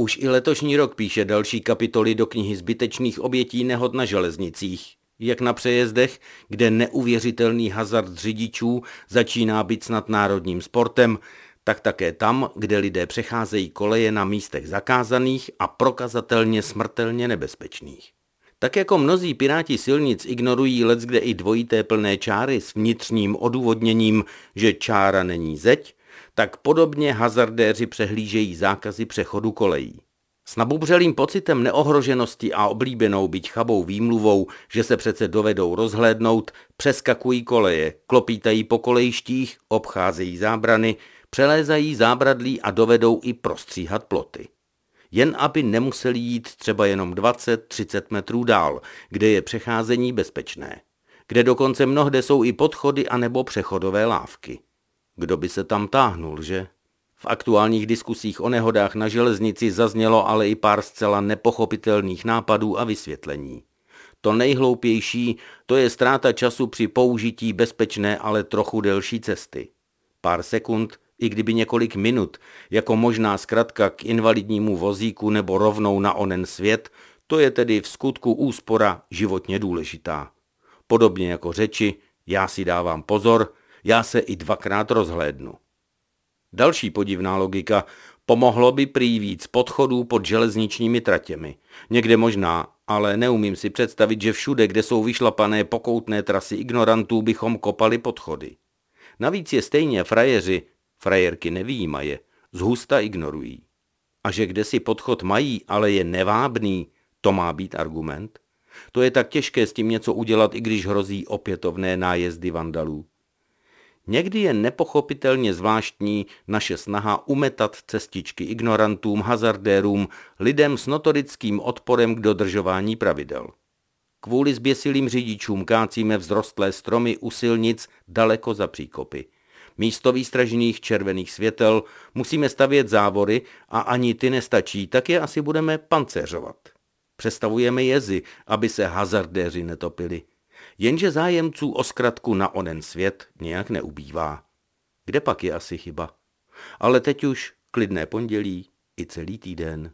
Už i letošní rok píše další kapitoly do knihy zbytečných obětí nehod na železnicích. Jak na přejezdech, kde neuvěřitelný hazard řidičů začíná být snad národním sportem, tak také tam, kde lidé přecházejí koleje na místech zakázaných a prokazatelně smrtelně nebezpečných. Tak jako mnozí piráti silnic ignorují let, kde i dvojité plné čáry s vnitřním odůvodněním, že čára není zeď, tak podobně hazardéři přehlížejí zákazy přechodu kolejí. S nabubřelým pocitem neohroženosti a oblíbenou byť chabou výmluvou, že se přece dovedou rozhlédnout, přeskakují koleje, klopítají po kolejištích, obcházejí zábrany, přelézají zábradlí a dovedou i prostříhat ploty. Jen aby nemuseli jít třeba jenom 20-30 metrů dál, kde je přecházení bezpečné. Kde dokonce mnohde jsou i podchody anebo přechodové lávky. Kdo by se tam táhnul, že? V aktuálních diskusích o nehodách na železnici zaznělo ale i pár zcela nepochopitelných nápadů a vysvětlení. To nejhloupější, to je ztráta času při použití bezpečné, ale trochu delší cesty. Pár sekund, i kdyby několik minut, jako možná zkratka k invalidnímu vozíku nebo rovnou na onen svět, to je tedy v skutku úspora životně důležitá. Podobně jako řeči, já si dávám pozor, já se i dvakrát rozhlédnu. Další podivná logika. Pomohlo by prý víc podchodů pod železničními tratěmi. Někde možná, ale neumím si představit, že všude, kde jsou vyšlapané pokoutné trasy ignorantů, bychom kopali podchody. Navíc je stejně frajeři, frajerky nevýjímaje, zhusta ignorují. A že kde si podchod mají, ale je nevábný, to má být argument? To je tak těžké s tím něco udělat, i když hrozí opětovné nájezdy vandalů. Někdy je nepochopitelně zvláštní naše snaha umetat cestičky ignorantům, hazardérům, lidem s notorickým odporem k dodržování pravidel. Kvůli zběsilým řidičům kácíme vzrostlé stromy u silnic daleko za příkopy. Místo výstražných červených světel musíme stavět závory a ani ty nestačí, tak je asi budeme panceřovat. Přestavujeme jezy, aby se hazardéři netopili. Jenže zájemců o zkratku na onen svět nějak neubývá. Kde pak je asi chyba? Ale teď už klidné pondělí i celý týden.